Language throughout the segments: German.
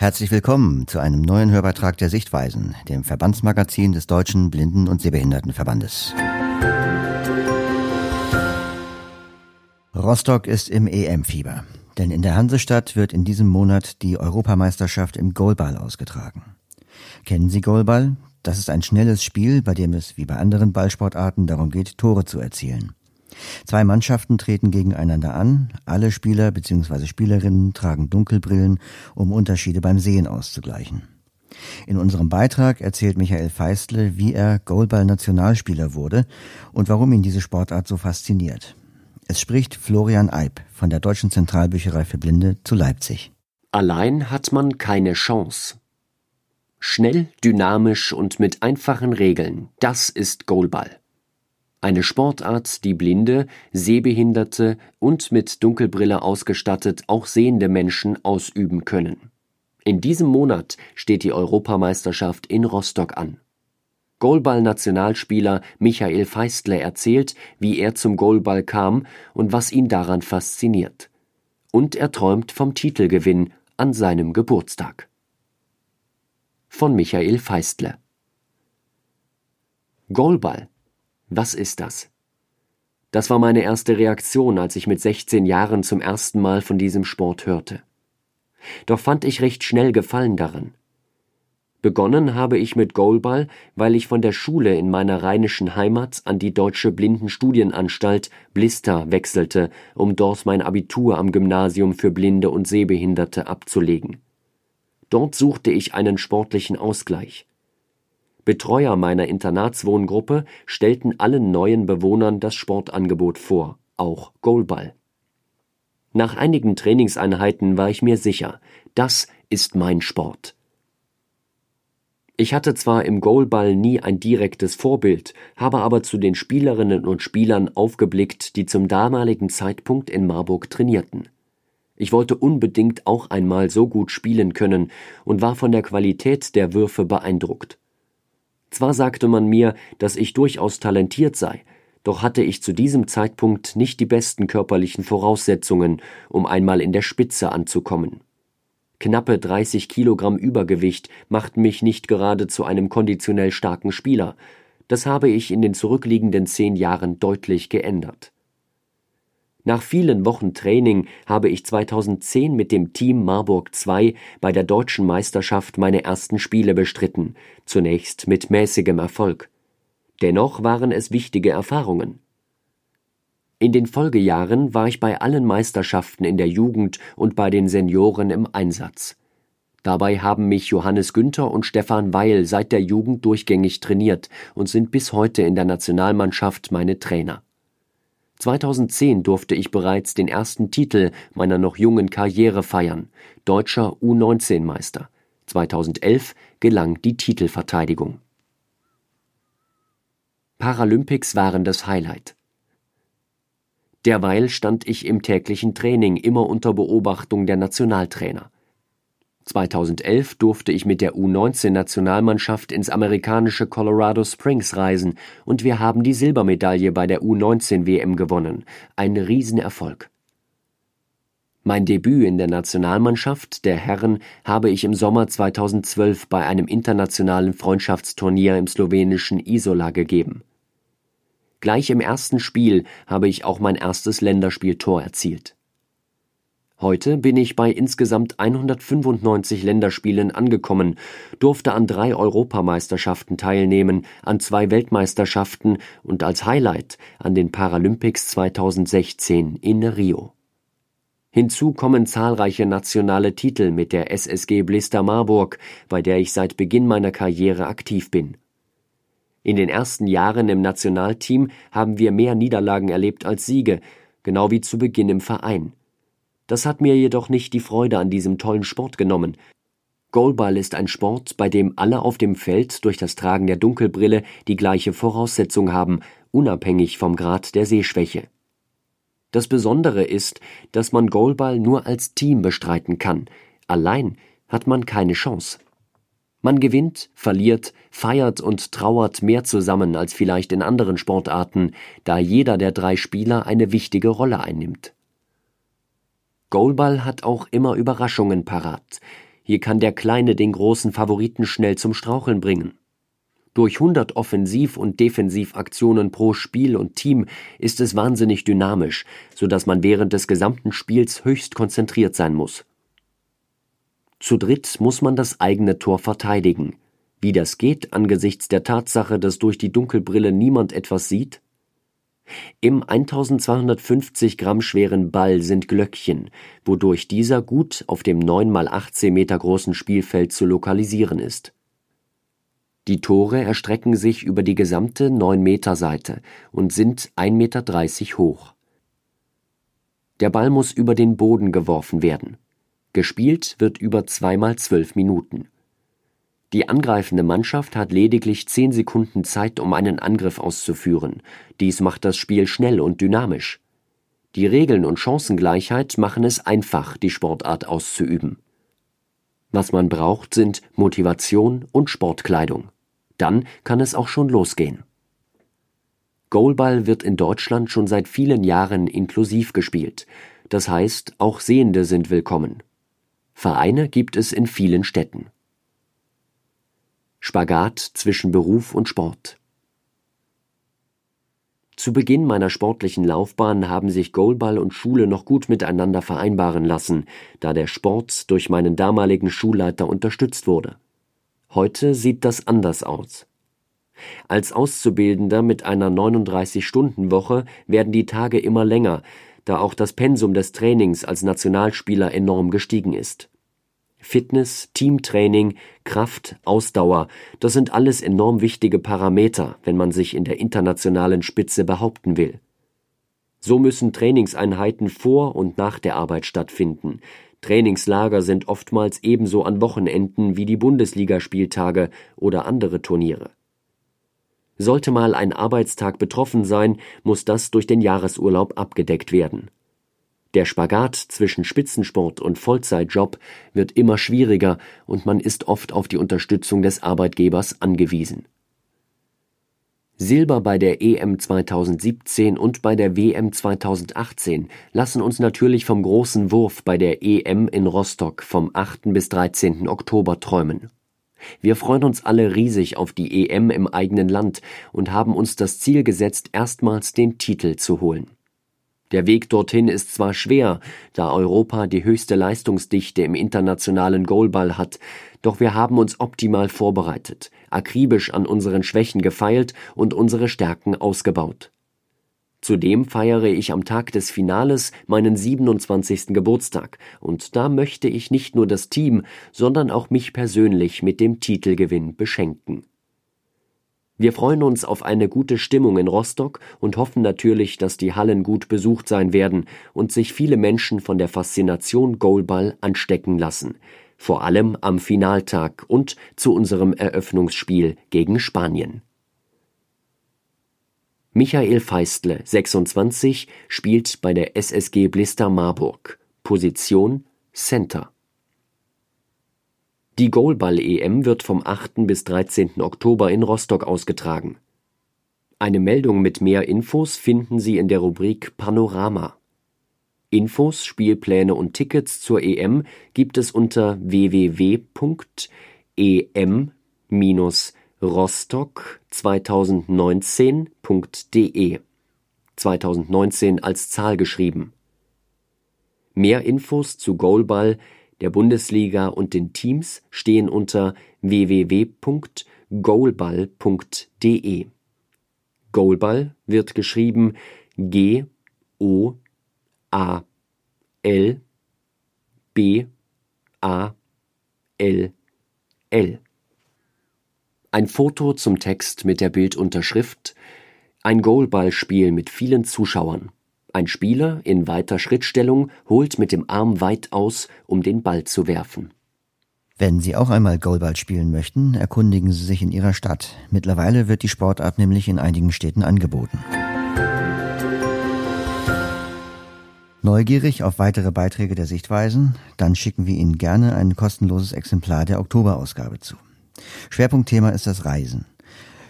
Herzlich willkommen zu einem neuen Hörbeitrag der Sichtweisen, dem Verbandsmagazin des Deutschen Blinden- und Sehbehindertenverbandes. Rostock ist im EM-Fieber, denn in der Hansestadt wird in diesem Monat die Europameisterschaft im Goalball ausgetragen. Kennen Sie Goalball? Das ist ein schnelles Spiel, bei dem es wie bei anderen Ballsportarten darum geht, Tore zu erzielen. Zwei Mannschaften treten gegeneinander an. Alle Spieler bzw. Spielerinnen tragen Dunkelbrillen, um Unterschiede beim Sehen auszugleichen. In unserem Beitrag erzählt Michael Feistle, wie er Goalball-Nationalspieler wurde und warum ihn diese Sportart so fasziniert. Es spricht Florian Eib von der Deutschen Zentralbücherei für Blinde zu Leipzig. Allein hat man keine Chance. Schnell, dynamisch und mit einfachen Regeln, das ist Goalball. Eine Sportart, die blinde, sehbehinderte und mit Dunkelbrille ausgestattet auch sehende Menschen ausüben können. In diesem Monat steht die Europameisterschaft in Rostock an. Goalball-Nationalspieler Michael Feistle erzählt, wie er zum Goalball kam und was ihn daran fasziniert. Und er träumt vom Titelgewinn an seinem Geburtstag. Von Michael Feistle Goalball was ist das? Das war meine erste Reaktion, als ich mit 16 Jahren zum ersten Mal von diesem Sport hörte. Doch fand ich recht schnell Gefallen daran. Begonnen habe ich mit Goalball, weil ich von der Schule in meiner rheinischen Heimat an die Deutsche Blindenstudienanstalt Blister wechselte, um dort mein Abitur am Gymnasium für Blinde und Sehbehinderte abzulegen. Dort suchte ich einen sportlichen Ausgleich. Betreuer meiner Internatswohngruppe stellten allen neuen Bewohnern das Sportangebot vor, auch Goalball. Nach einigen Trainingseinheiten war ich mir sicher, das ist mein Sport. Ich hatte zwar im Goalball nie ein direktes Vorbild, habe aber zu den Spielerinnen und Spielern aufgeblickt, die zum damaligen Zeitpunkt in Marburg trainierten. Ich wollte unbedingt auch einmal so gut spielen können und war von der Qualität der Würfe beeindruckt. Zwar sagte man mir, dass ich durchaus talentiert sei, doch hatte ich zu diesem Zeitpunkt nicht die besten körperlichen Voraussetzungen, um einmal in der Spitze anzukommen. Knappe 30 Kilogramm Übergewicht machten mich nicht gerade zu einem konditionell starken Spieler. Das habe ich in den zurückliegenden zehn Jahren deutlich geändert. Nach vielen Wochen Training habe ich 2010 mit dem Team Marburg II bei der deutschen Meisterschaft meine ersten Spiele bestritten, zunächst mit mäßigem Erfolg. Dennoch waren es wichtige Erfahrungen. In den Folgejahren war ich bei allen Meisterschaften in der Jugend und bei den Senioren im Einsatz. Dabei haben mich Johannes Günther und Stefan Weil seit der Jugend durchgängig trainiert und sind bis heute in der Nationalmannschaft meine Trainer. 2010 durfte ich bereits den ersten Titel meiner noch jungen Karriere feiern, deutscher U19-Meister. 2011 gelang die Titelverteidigung. Paralympics waren das Highlight. Derweil stand ich im täglichen Training immer unter Beobachtung der Nationaltrainer. 2011 durfte ich mit der U19-Nationalmannschaft ins amerikanische Colorado Springs reisen und wir haben die Silbermedaille bei der U19-WM gewonnen. Ein Riesenerfolg. Mein Debüt in der Nationalmannschaft der Herren habe ich im Sommer 2012 bei einem internationalen Freundschaftsturnier im slowenischen Isola gegeben. Gleich im ersten Spiel habe ich auch mein erstes Länderspieltor erzielt. Heute bin ich bei insgesamt 195 Länderspielen angekommen, durfte an drei Europameisterschaften teilnehmen, an zwei Weltmeisterschaften und als Highlight an den Paralympics 2016 in Rio. Hinzu kommen zahlreiche nationale Titel mit der SSG Blister Marburg, bei der ich seit Beginn meiner Karriere aktiv bin. In den ersten Jahren im Nationalteam haben wir mehr Niederlagen erlebt als Siege, genau wie zu Beginn im Verein. Das hat mir jedoch nicht die Freude an diesem tollen Sport genommen. Goalball ist ein Sport, bei dem alle auf dem Feld durch das Tragen der Dunkelbrille die gleiche Voraussetzung haben, unabhängig vom Grad der Sehschwäche. Das Besondere ist, dass man Goalball nur als Team bestreiten kann. Allein hat man keine Chance. Man gewinnt, verliert, feiert und trauert mehr zusammen als vielleicht in anderen Sportarten, da jeder der drei Spieler eine wichtige Rolle einnimmt. Goalball hat auch immer Überraschungen parat. Hier kann der Kleine den großen Favoriten schnell zum Straucheln bringen. Durch 100 Offensiv- und Defensivaktionen pro Spiel und Team ist es wahnsinnig dynamisch, so dass man während des gesamten Spiels höchst konzentriert sein muss. Zu dritt muss man das eigene Tor verteidigen. Wie das geht angesichts der Tatsache, dass durch die Dunkelbrille niemand etwas sieht? Im 1250 Gramm schweren Ball sind Glöckchen, wodurch dieser gut auf dem 9 mal 18 Meter großen Spielfeld zu lokalisieren ist. Die Tore erstrecken sich über die gesamte 9 Meter Seite und sind 1,30 Meter hoch. Der Ball muss über den Boden geworfen werden. Gespielt wird über zweimal zwölf Minuten. Die angreifende Mannschaft hat lediglich zehn Sekunden Zeit, um einen Angriff auszuführen. Dies macht das Spiel schnell und dynamisch. Die Regeln und Chancengleichheit machen es einfach, die Sportart auszuüben. Was man braucht, sind Motivation und Sportkleidung. Dann kann es auch schon losgehen. Goalball wird in Deutschland schon seit vielen Jahren inklusiv gespielt. Das heißt, auch Sehende sind willkommen. Vereine gibt es in vielen Städten. Spagat zwischen Beruf und Sport. Zu Beginn meiner sportlichen Laufbahn haben sich Goalball und Schule noch gut miteinander vereinbaren lassen, da der Sport durch meinen damaligen Schulleiter unterstützt wurde. Heute sieht das anders aus. Als Auszubildender mit einer 39-Stunden-Woche werden die Tage immer länger, da auch das Pensum des Trainings als Nationalspieler enorm gestiegen ist. Fitness, Teamtraining, Kraft, Ausdauer, das sind alles enorm wichtige Parameter, wenn man sich in der internationalen Spitze behaupten will. So müssen Trainingseinheiten vor und nach der Arbeit stattfinden. Trainingslager sind oftmals ebenso an Wochenenden wie die Bundesligaspieltage oder andere Turniere. Sollte mal ein Arbeitstag betroffen sein, muss das durch den Jahresurlaub abgedeckt werden. Der Spagat zwischen Spitzensport und Vollzeitjob wird immer schwieriger und man ist oft auf die Unterstützung des Arbeitgebers angewiesen. Silber bei der EM 2017 und bei der WM 2018 lassen uns natürlich vom großen Wurf bei der EM in Rostock vom 8. bis 13. Oktober träumen. Wir freuen uns alle riesig auf die EM im eigenen Land und haben uns das Ziel gesetzt, erstmals den Titel zu holen. Der Weg dorthin ist zwar schwer, da Europa die höchste Leistungsdichte im internationalen Goalball hat, doch wir haben uns optimal vorbereitet, akribisch an unseren Schwächen gefeilt und unsere Stärken ausgebaut. Zudem feiere ich am Tag des Finales meinen 27. Geburtstag, und da möchte ich nicht nur das Team, sondern auch mich persönlich mit dem Titelgewinn beschenken. Wir freuen uns auf eine gute Stimmung in Rostock und hoffen natürlich, dass die Hallen gut besucht sein werden und sich viele Menschen von der Faszination Goalball anstecken lassen, vor allem am Finaltag und zu unserem Eröffnungsspiel gegen Spanien. Michael Feistle, 26, spielt bei der SSG Blister Marburg. Position Center. Die Goalball-EM wird vom 8. bis 13. Oktober in Rostock ausgetragen. Eine Meldung mit mehr Infos finden Sie in der Rubrik Panorama. Infos, Spielpläne und Tickets zur EM gibt es unter www.em-rostock2019.de 2019 als Zahl geschrieben. Mehr Infos zu Goalball der Bundesliga und den Teams stehen unter www.goalball.de. Goalball wird geschrieben G O A L B A L L. Ein Foto zum Text mit der Bildunterschrift Ein Goalballspiel mit vielen Zuschauern. Ein Spieler in weiter Schrittstellung holt mit dem Arm weit aus, um den Ball zu werfen. Wenn Sie auch einmal Goalball spielen möchten, erkundigen Sie sich in Ihrer Stadt. Mittlerweile wird die Sportart nämlich in einigen Städten angeboten. Neugierig auf weitere Beiträge der Sichtweisen? Dann schicken wir Ihnen gerne ein kostenloses Exemplar der Oktoberausgabe zu. Schwerpunktthema ist das Reisen.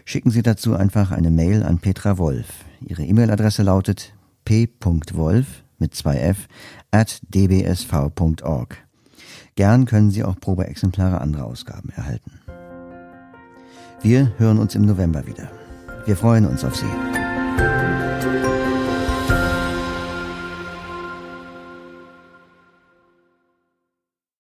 Schicken Sie dazu einfach eine Mail an Petra Wolf. Ihre E-Mail-Adresse lautet p.wolf mit zwei f at dbsv.org. Gern können Sie auch Probeexemplare anderer Ausgaben erhalten. Wir hören uns im November wieder. Wir freuen uns auf Sie.